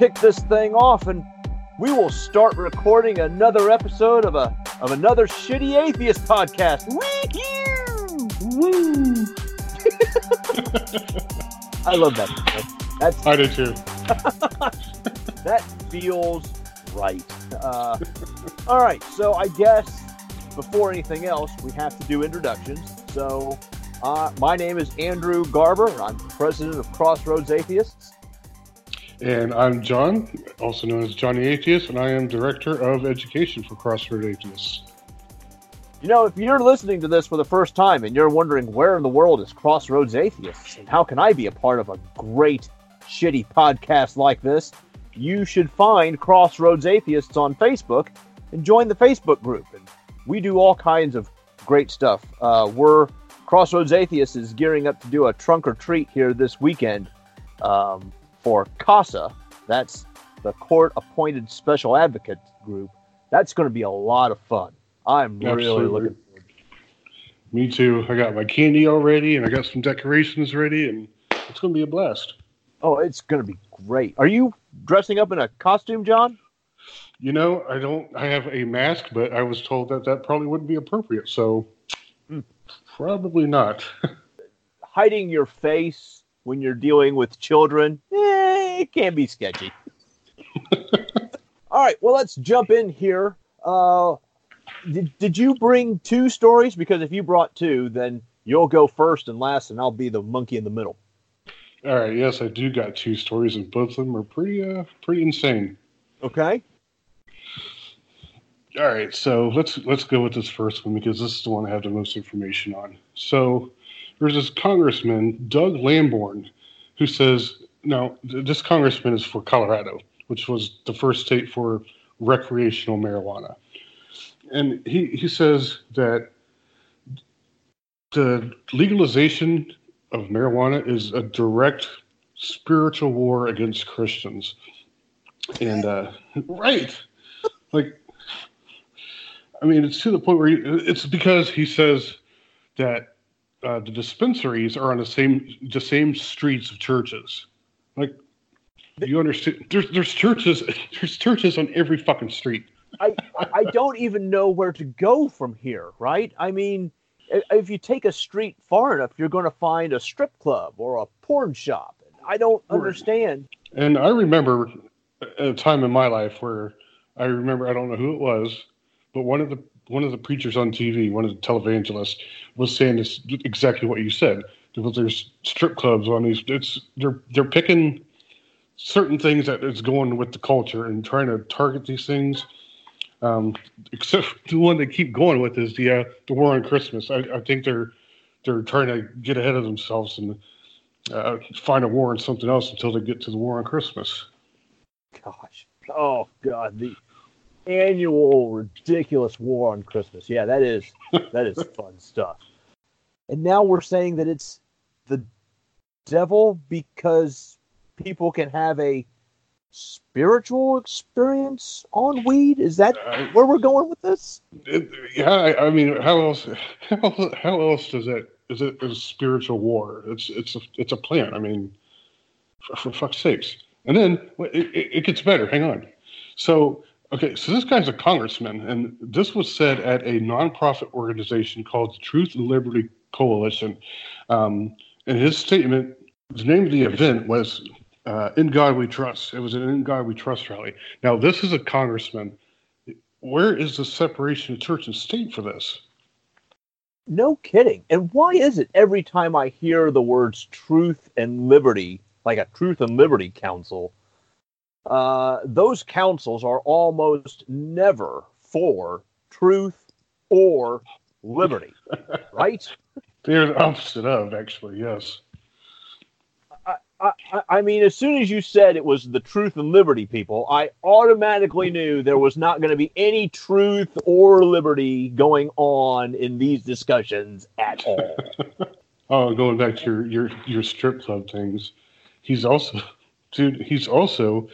kick this thing off and we will start recording another episode of a of another shitty atheist podcast. Woo! I love that. That's I do too. that feels right. Uh, all right, so I guess before anything else, we have to do introductions. So, uh, my name is Andrew Garber. I'm president of Crossroads Atheists. And I'm John, also known as Johnny Atheist, and I am director of education for Crossroads Atheists. You know, if you're listening to this for the first time and you're wondering where in the world is Crossroads Atheists and how can I be a part of a great, shitty podcast like this, you should find Crossroads Atheists on Facebook and join the Facebook group. And we do all kinds of great stuff. Uh, we're Crossroads Atheists is gearing up to do a trunk or treat here this weekend um, for CASA. That's the court appointed special advocate group. That's going to be a lot of fun. I'm really looking forward. Me too. I got my candy already and I got some decorations ready, and it's going to be a blast. Oh, it's going to be great. Are you dressing up in a costume, John? You know, I don't. I have a mask, but I was told that that probably wouldn't be appropriate, so Hmm. probably not. Hiding your face when you're dealing with children, eh, it can be sketchy. All right, well, let's jump in here. Uh, did, did you bring two stories? Because if you brought two, then you'll go first and last, and I'll be the monkey in the middle. all right. Yes, I do got two stories, and both of them are pretty, uh, pretty insane. Okay? All right, so let's let's go with this first one because this is the one I have the most information on. So there's this congressman, Doug Lamborn, who says now this congressman is for Colorado, which was the first state for recreational marijuana, and he he says that the legalization of marijuana is a direct spiritual war against Christians, and uh, right, like I mean, it's to the point where he, it's because he says that uh, the dispensaries are on the same the same streets of churches. Like, you understand? There's there's churches there's churches on every fucking street. I, I don't even know where to go from here, right? I mean, if you take a street far enough, you're going to find a strip club or a porn shop. I don't understand. And I remember a time in my life where I remember I don't know who it was, but one of the one of the preachers on TV, one of the televangelists, was saying this exactly what you said. There's strip clubs on these, it's they're they're picking certain things that is going with the culture and trying to target these things. Um, except the one they keep going with is the uh, the war on Christmas. I, I think they're they're trying to get ahead of themselves and uh, find a war on something else until they get to the war on Christmas. Gosh. Oh, God. The annual ridiculous war on Christmas. Yeah, that is that is fun stuff. And now we're saying that it's the devil because people can have a spiritual experience on weed. Is that Uh, where we're going with this? It, yeah, I, I mean, how else? How, how else does that? Is it a spiritual war? It's it's a it's a plant. I mean, for, for fuck's sakes. And then it, it, it gets better. Hang on. So okay, so this guy's a congressman, and this was said at a nonprofit organization called the Truth and Liberty Coalition. Um, and his statement, the name of the event was uh, "In God We Trust." It was an "In God We Trust" rally. Now, this is a congressman where is the separation of church and state for this? No kidding. And why is it every time I hear the words truth and liberty, like a truth and liberty council, uh, those councils are almost never for truth or liberty, right? They're the opposite of, actually, yes. I, I, I mean, as soon as you said it was the truth and liberty people, I automatically knew there was not going to be any truth or liberty going on in these discussions at all. Oh, going back to your, your, your strip club things, he's also, dude, he's also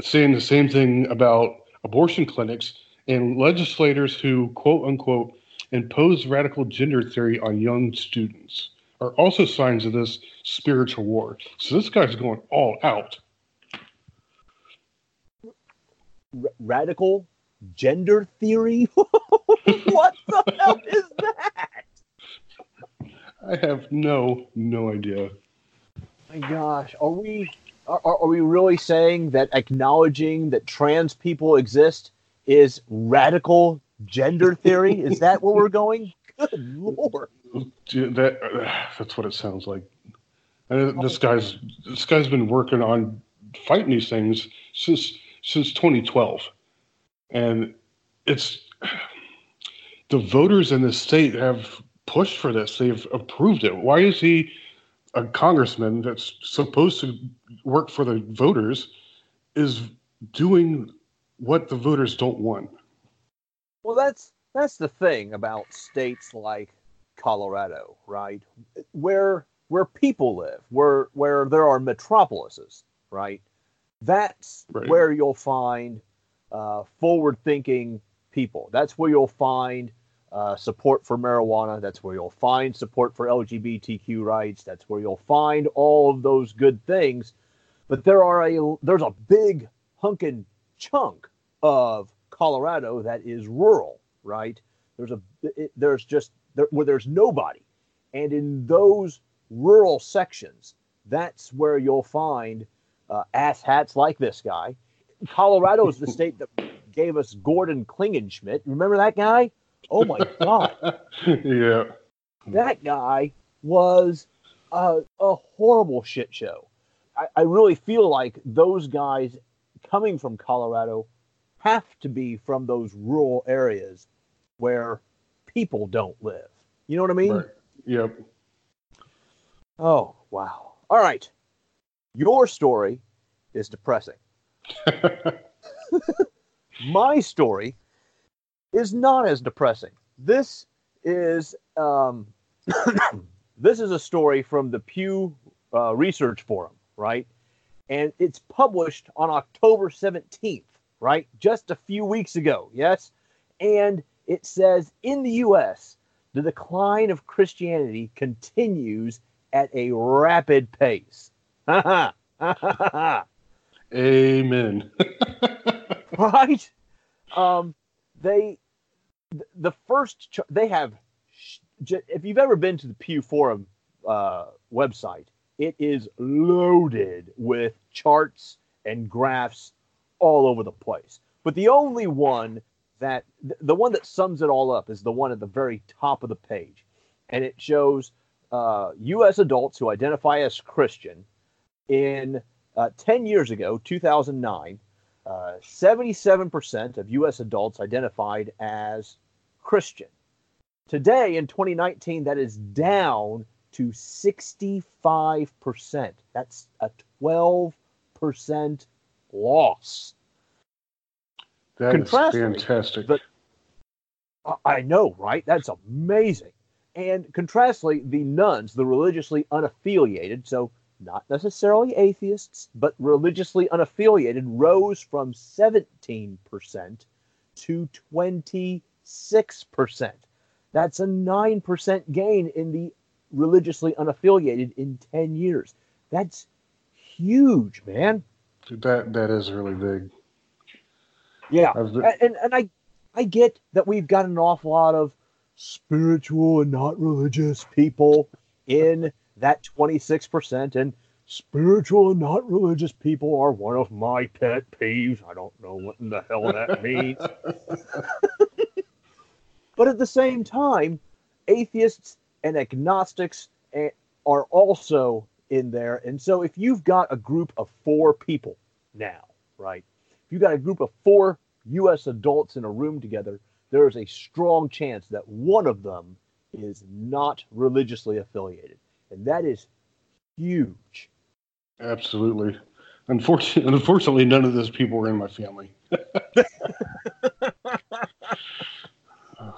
saying the same thing about abortion clinics and legislators who, quote unquote, impose radical gender theory on young students are also signs of this spiritual war. So this guy's going all out. r- radical gender theory. what the hell is that? I have no no idea. My gosh, are we are, are we really saying that acknowledging that trans people exist is radical gender theory? is that where we're going? Good lord! That that's what it sounds like. And this guy's this guy's been working on fighting these things since since 2012, and it's the voters in the state have pushed for this. They've approved it. Why is he a congressman that's supposed to work for the voters is doing what the voters don't want? Well, that's that's the thing about states like Colorado, right? Where where people live, where where there are metropolises, right? That's Right. where you'll find uh, forward-thinking people. That's where you'll find uh, support for marijuana. That's where you'll find support for LGBTQ rights. That's where you'll find all of those good things. But there are a there's a big hunkin' chunk of Colorado that is rural, right? There's a it, there's just there, where there's nobody, and in those rural sections, that's where you'll find uh, ass hats like this guy. Colorado is the state that gave us Gordon Klingenschmitt. Remember that guy? Oh my god, yeah. that guy was a, a horrible shit show. I, I really feel like those guys coming from Colorado have to be from those rural areas where people don't live. You know what I mean? Right. Yep. Oh, wow. All right. Your story is depressing. My story is not as depressing. This is um, this is a story from the Pew uh, Research Forum, right? And it's published on October 17th, right? Just a few weeks ago, yes? And it says in the US, the decline of Christianity continues at a rapid pace. Amen. Right? Um, they, th- the first, they have, if you've ever been to the Pew Forum uh, website, it is loaded with charts and graphs all over the place. But the only one that, the one that sums it all up is the one at the very top of the page. And it shows uh, U.S. adults who identify as Christian in uh, 10 years ago, 2009, uh, 77% of U.S. adults identified as Christian. Today, in 2019, that is down to 65%. That's a 12% loss. That is fantastic. I know, right? That's amazing. And contrastly, the nones, the religiously unaffiliated, so not necessarily atheists, but religiously unaffiliated, rose from 17% to 26%. That's a 9% gain in the religiously unaffiliated in 10 years. That's huge, man. that that is really big. Yeah. And and I I get that we've got an awful lot of spiritual and not religious people in that 26% and spiritual and not religious people are one of my pet peeves. I don't know what in the hell that means. but at the same time, atheists and agnostics eh, are also in there. And so if you've got a group of 4 people now, right? If you've got a group of 4 US adults in a room together, there is a strong chance that one of them is not religiously affiliated. And that is huge. Absolutely. Unfortunately, unfortunately, none of those people were in my family.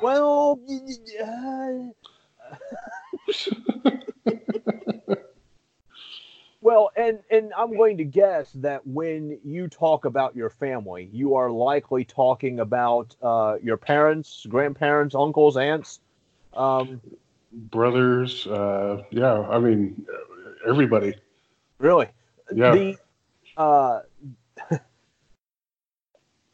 Well, uh, well, and and I'm going to guess that when you talk about your family, you are likely talking about uh, your parents, grandparents, uncles, aunts. Um, Brothers, uh, yeah. I mean, everybody. really, Yeah. the uh,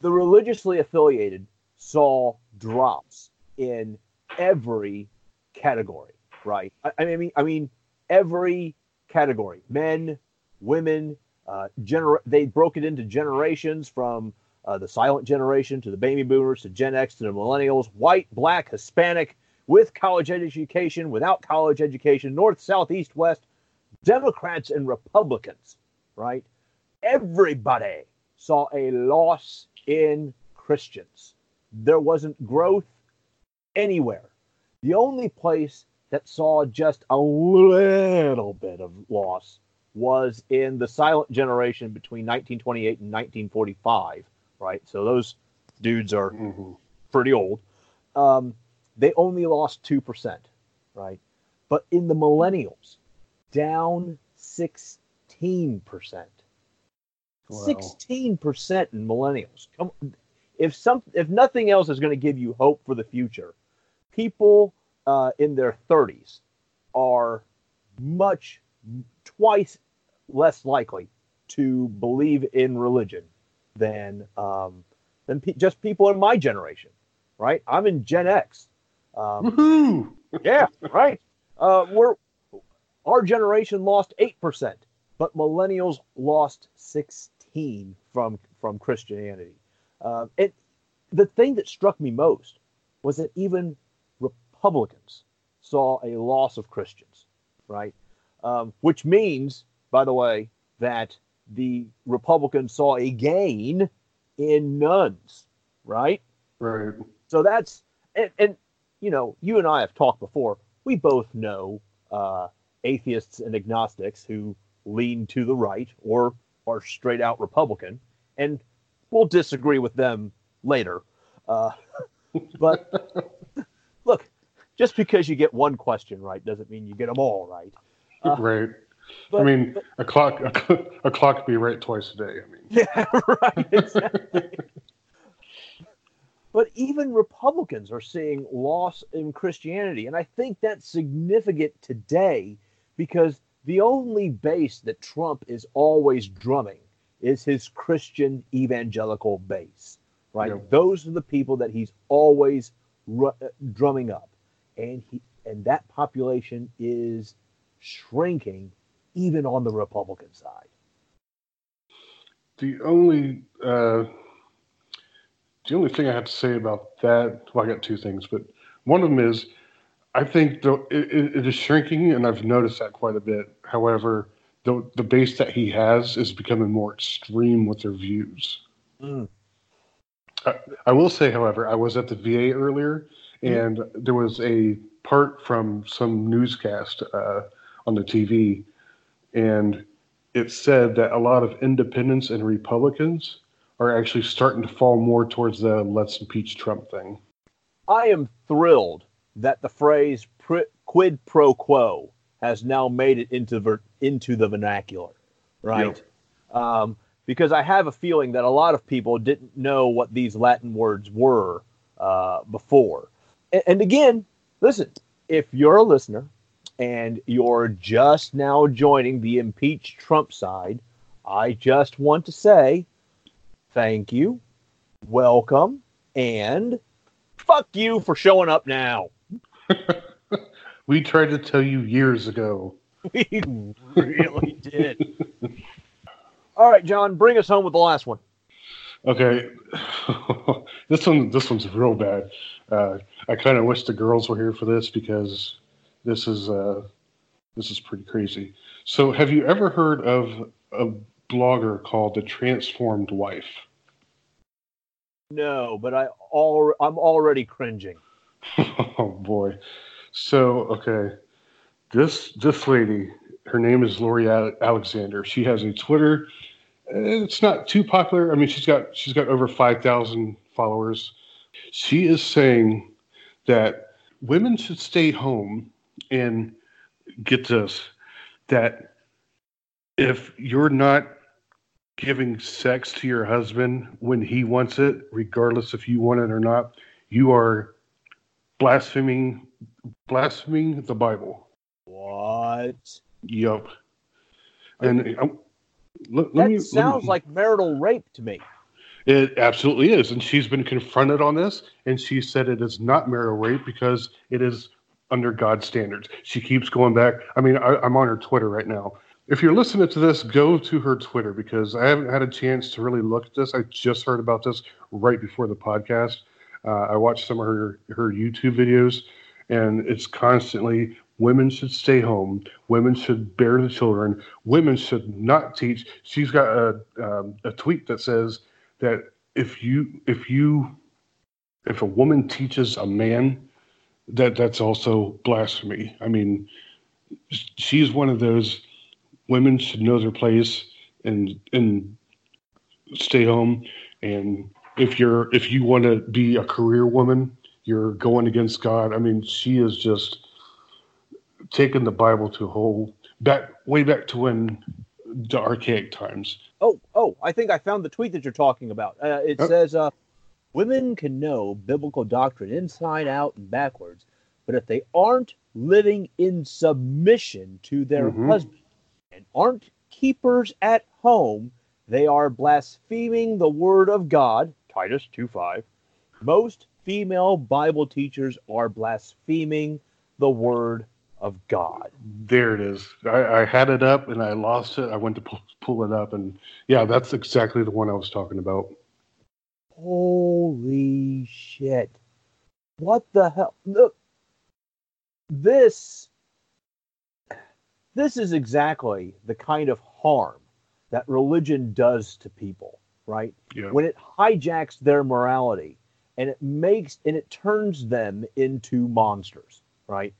the religiously affiliated saw drops in every category, right? I, I mean, I mean, every category: men, women. Uh, gener- they broke it into generations from uh, the silent generation to the baby boomers to Gen X to the millennials, white, black, Hispanic, with college education, without college education, north, south, east, west, Democrats and Republicans, right? Everybody saw a loss in Christians. There wasn't growth anywhere. The only place that saw just a little bit of loss was in the silent generation between 1928 and 1945, right? So those dudes are Mm-hmm. pretty old. Um, they only lost 2%, right? But in the millennials, down 16%. Wow. 16% in millennials. Come if some if nothing else is going to give you hope for the future, people uh, in their 30s are much twice less likely to believe in religion than um, than pe- just people in my generation. Right? I'm in Gen X. Um, Woohoo! yeah, right. Uh, we're our generation lost eight percent, but millennials lost sixteen from from Christianity. Uh, it the thing that struck me most was that even Republicans saw a loss of Christians, right? Um, which means, by the way, that the Republicans saw a gain in nones, right? Right. So that's and, and you know, you and I have talked before. We both know uh, atheists and agnostics who lean to the right or are straight out Republican, and we'll disagree with them later. Uh, but look, just because you get one question right doesn't mean you get them all right. Uh, right. But, I mean, but- a clock a, a clock be right twice a day. I mean, Yeah, right. Exactly. But even Republicans are seeing loss in Christianity. And I think that's significant today because the only base that Trump is always drumming is his Christian evangelical base, right? Yep. Those are the people that he's always ru- uh, drumming up. And he and that population is shrinking even on the Republican side. the only uh, the only thing I have to say about that, well, I got two things, but one of them is I think the, it, it is shrinking, and I've noticed that quite a bit. However, the the base that he has is becoming more extreme with their views. Mm. I will say, however, I was at the VA earlier, and there was a part from some newscast uh, on the TV, and it said that a lot of independents and Republicans are actually starting to fall more towards the "let's impeach Trump" thing. I am thrilled that the phrase quid pro quo has now made it into ver- into the vernacular, right? Um, because I have a feeling that a lot of people didn't know what these Latin words were uh, before. And, and again, listen, if you're a listener and you're just now joining the impeach Trump side, I just want to say thank you, welcome, and fuck you for showing up now. We tried to tell you years ago. We really did. All right, John, bring us home with the last one. Okay, this one this one's real bad. Uh, I kind of wish the girls were here for this because this is uh, this is pretty crazy. So, have you ever heard of a blogger called the Transformed Wife? No, but I all I'm already cringing. oh boy. So, okay, this this lady, her name is Lori Alexander. She has a Twitter. Eh, it's not too popular. I mean, she's got she's got over five thousand followers. She is saying that women should stay home and get this that if you're not giving sex to your husband when he wants it, regardless if you want it or not, you are blaspheming blaspheming the Bible. What? Yup. And um, let, let That me sounds me- like marital rape to me. It absolutely is, and she's been confronted on this, and she said it is not marital rape because it is under God's standards. She keeps going back. I mean, I, I'm on her Twitter right now. If you're listening to this, go to her Twitter because I haven't had a chance to really look at this. I just heard about this right before the podcast. Uh, I watched some of her her YouTube videos, and it's constantly women should stay home, women should bear the children, women should not teach. She's got a um, a tweet that says that if you if you if a woman teaches a man that that's also blasphemy. I mean, she's one of those women should know their place and and stay home. And if you're if you want to be a career woman, you're going against God. I mean, she is just taking the Bible to a whole back way back to when the archaic times. Oh, oh, I think I found the tweet that you're talking about. Uh, it says, uh, Women can know biblical doctrine inside out and backwards, but if they aren't living in submission to their Mhm. husband and aren't keepers at home, they are blaspheming the word of God. Titus 2:5. Most female Bible teachers are blaspheming the word of God. There it is. I, I had it up and I lost it. I went to pull, pull it up, and yeah, that's exactly the one I was talking about. Holy shit. What the hell? Look, this this is exactly the kind of harm that religion does to people, right? Yeah. When it hijacks their morality and it makes and it turns them into monsters, right?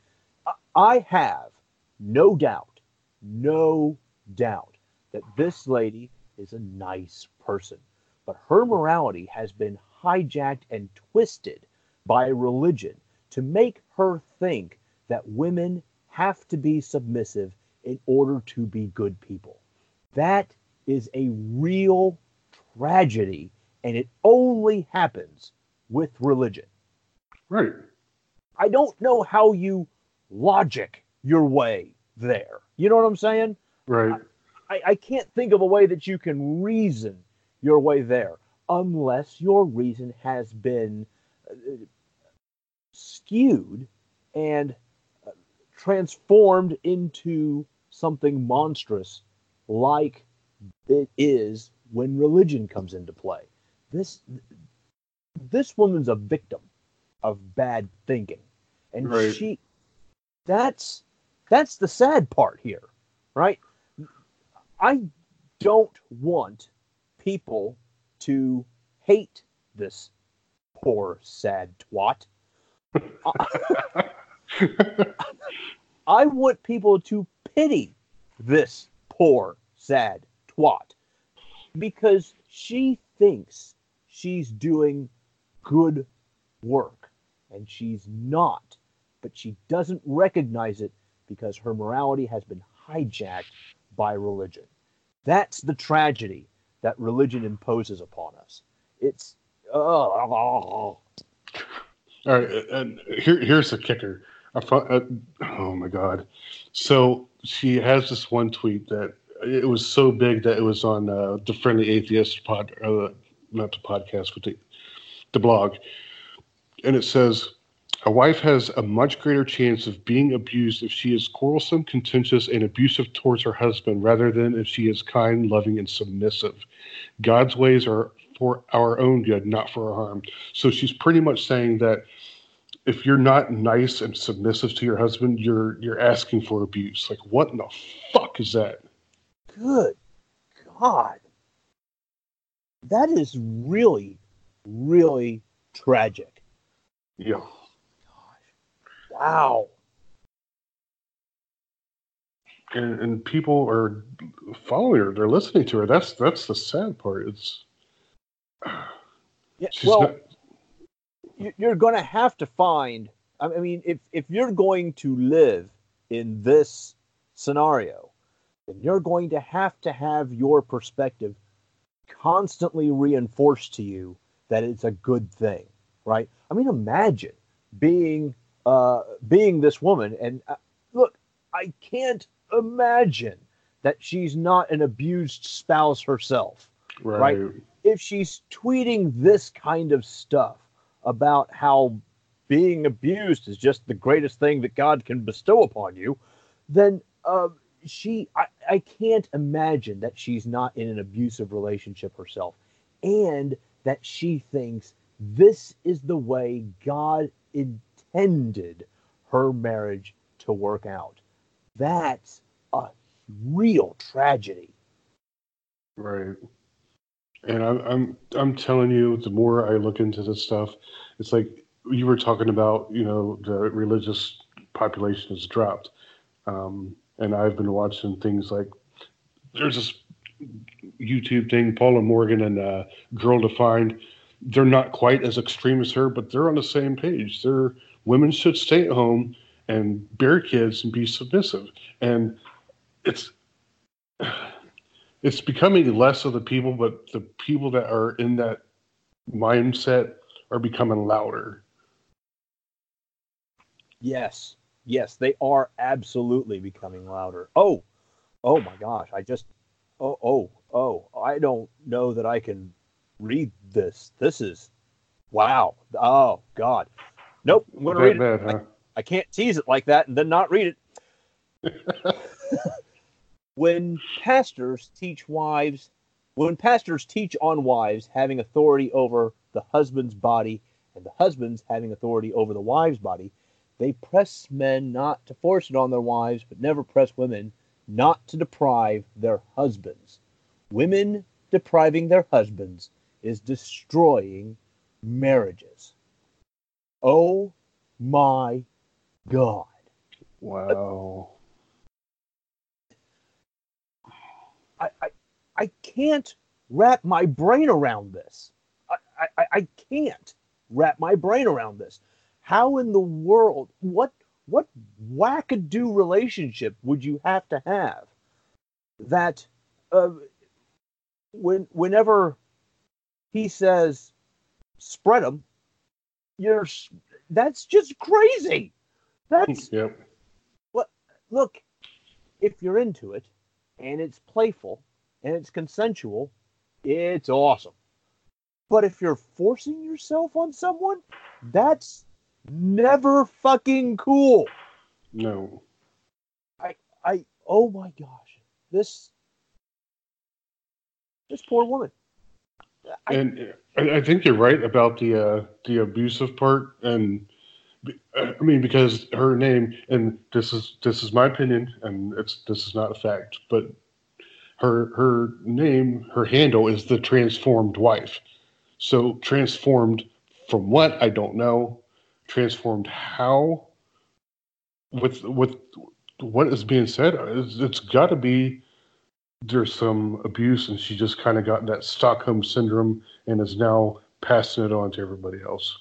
I- I have no doubt, no doubt that this lady is a nice person but her morality has been hijacked and twisted by religion to make her think that women have to be submissive in order to be good people. That is a real tragedy, and it only happens with religion. Right. I don't know how you logic your way there. You know what I'm saying? Right. I, I can't think of a way that you can reason your way there unless your reason has been uh, skewed and uh, transformed into something monstrous like it is when religion comes into play. This this woman's a victim of bad thinking. And Right. she that's that's the sad part here, right? I don't want people to hate this poor, sad twat. I want people to pity this poor, sad twat because she thinks she's doing good work and she's not, but she doesn't recognize it because her morality has been hijacked by religion. That's the tragedy that religion imposes upon us. It's oh, All right, and here, here's the kicker. I uh, oh my god! So she has this one tweet that it was so big that it was on uh, the Friendly Atheist pod, uh, not the podcast, but the the blog, and it says, "A wife has a much greater chance of being abused if she is quarrelsome, contentious, and abusive towards her husband, rather than if she is kind, loving, and submissive. God's ways are." For our own good, not for our harm. So she's pretty much saying that if you're not nice and submissive to your husband, you're you're asking for abuse. Like what in the fuck is that? good God. That is really, really tragic. Yeah. Gosh. Wow. And and people are following her, they're listening to her. That's that's the sad part. It's Yeah, well, not you're going to have to find. I mean, if if you're going to live in this scenario, then you're going to have to have your perspective constantly reinforced to you that it's a good thing, right? I mean, imagine being uh, being this woman, and uh, look, I can't imagine that she's not an abused spouse herself. right. right. if she's tweeting this kind of stuff about how being abused is just the greatest thing that God can bestow upon you, then uh, she, I, I can't imagine that she's not in an abusive relationship herself and that she thinks this is the way God intended her marriage to work out. That's a real tragedy. Right. And I'm I'm I'm telling you, the more I look into this stuff, it's like you were talking about. You know, the religious population has dropped, um, and I've been watching things like there's this YouTube thing, Paula Morgan and uh, Girl Defined. They're not quite as extreme as her, but they're on the same page. They're women should stay at home and bear kids and be submissive. And it's it's becoming less of the people, but the people that are in that mindset are becoming louder. Yes, yes, they are absolutely becoming louder. Oh, oh my gosh! I just, oh, oh, oh! I don't know that I can read this. This is, wow! Oh God, nope! I'm gonna read bad, it. Huh? I, I can't tease it like that and then not read it. when pastors teach wives, when pastors teach on wives having authority over the husband's body and the husbands having authority over the wife's body, they press men not to force it on their wives, but never press women not to deprive their husbands. Women depriving their husbands is destroying marriages. Oh my God. Wow. I, I, I can't wrap my brain around this. I, I, I can't wrap my brain around this. How in the world, what what wackadoo relationship would you have to have that uh, when whenever he says spread them, you're that's just crazy. That's Yep. what look if you're into it and it's playful and it's consensual, it's awesome. But if you're forcing yourself on someone, that's never fucking cool. No. I I oh my gosh, this this poor woman. I, and I, I think you're right about the uh, the abusive part, and Uh, I mean because her name, and this is this is my opinion, and it's this is not a fact, but her her name, her handle is the transformed wife. So transformed from what I don't know, transformed how, with with what is being said, it's, it's got to be there's some abuse and she just kind of got that Stockholm syndrome and is now passing it on to everybody else.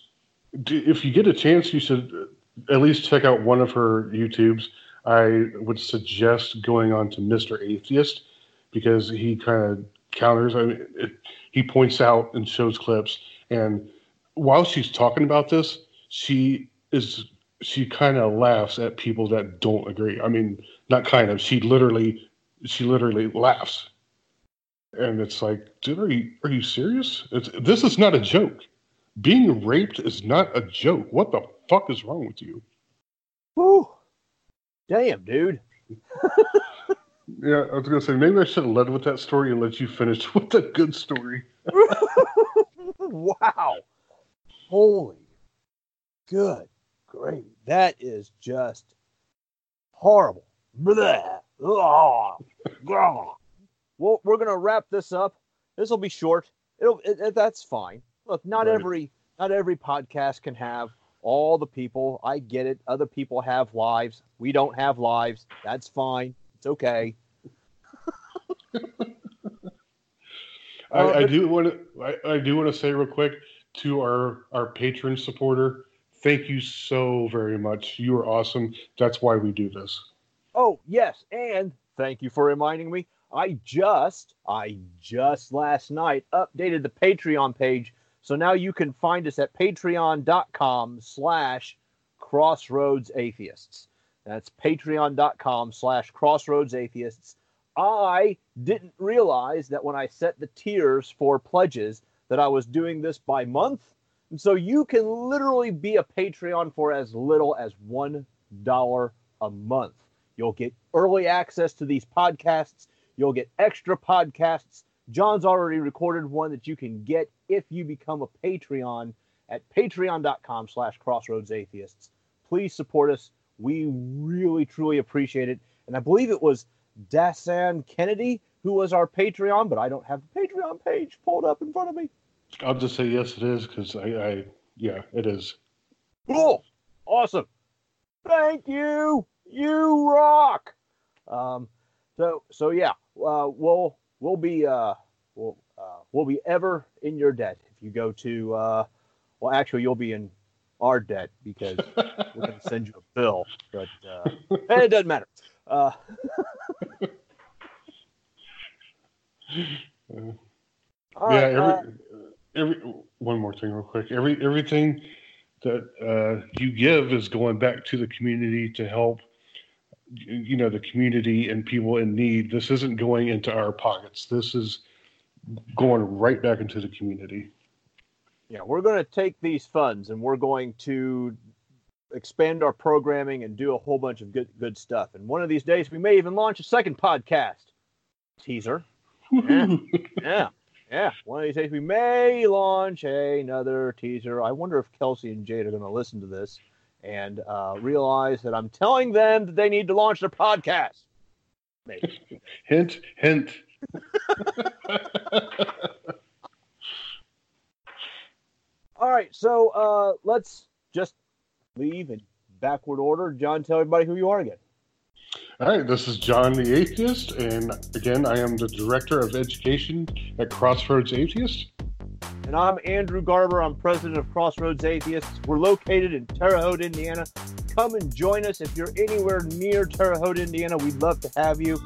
If you get a chance, you should uh, at least check out one of her YouTubes. I would suggest going on to Mr. Atheist because he kind of counters. I mean, it, he points out and shows clips, and while she's talking about this, she is she kind of laughs at people that don't agree. I mean, not kind of. She literally she literally laughs, and it's like, dude, are you are you serious? It's, this is not a joke. Being raped is not a joke. What the fuck is wrong with you? whew, damn, dude. Yeah, I was gonna say maybe I should have led with that story and let you finish with the good story. wow. Holy good great. That is just horrible. Blah. God. Well, we're gonna wrap this up. This will be short. It'll it, it- that's fine. Look, not Right. every not every podcast can have all the people. I get it. Other people have lives. We don't have lives. That's fine. It's okay. I, I do want to. I, I do want to say real quick to our our patron supporter. Thank you so very much. You are awesome. That's why we do this. Oh, yes, and thank you for reminding me. I just, I just last night updated the Patreon page, so now you can find us at patreon.com slash crossroads atheists. That's patreon.com slash crossroads atheists. I didn't realize that when I set the tiers for pledges that I was doing this by month. And so you can literally be a Patreon for as little as $1 a month. You'll get early access to these podcasts. You'll get extra podcasts. John's already recorded one that you can get if you become a Patreon at patreon.com slash crossroads atheists. Please support us. We really, truly appreciate it. And I believe it was Dasan Kennedy who was our Patreon, but I don't have the Patreon page pulled up in front of me. I'll just say yes, it is because I, I, yeah, it is. Cool, awesome. Thank you. You rock. Um, so so yeah, uh, we'll we'll be uh, we'll uh, we'll be ever in your debt if you go to. Uh, well, actually, you'll be in our debt because we're going to send you a bill, but uh, it doesn't matter. Uh, yeah, right, every, uh, every one more thing, real quick. Every everything that uh, you give is going back to the community to help. You know the community and people in need. This isn't going into our pockets. This is going right back into the community. Yeah, we're going to take these funds and we're going to expand our programming and do a whole bunch of good good stuff. And one of these days, we may even launch a second podcast teaser. Yeah, yeah, yeah. One of these days, we may launch another teaser. I wonder if Kelsey and Jade are going to listen to this and uh, realize that I'm telling them that they need to launch their podcast. Maybe. hint, hint. All right, so uh, let's just leave in backward order. John, tell everybody who you are again. All right, this is John the Atheist, and again, I am the Director of Education at Crossroads Atheist. And I'm Andrew Garber. I'm President of Crossroads Atheists. We're located in Terre Haute, Indiana. Come and join us if you're anywhere near Terre Haute, Indiana. We'd love to have you.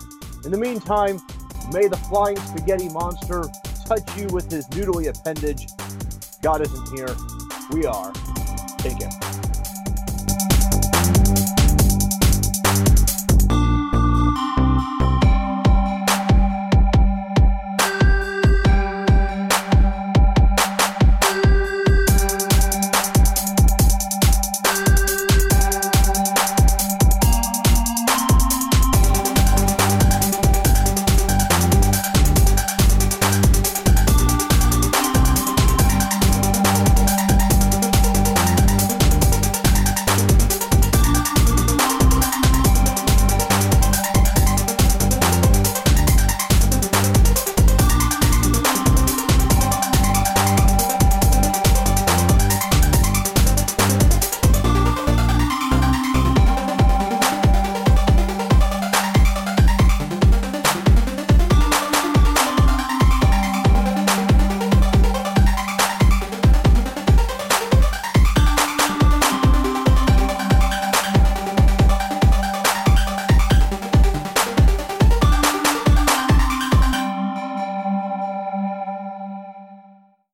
In the meantime, may the flying spaghetti monster touch you with his noodly appendage. God isn't here. We are. Take care.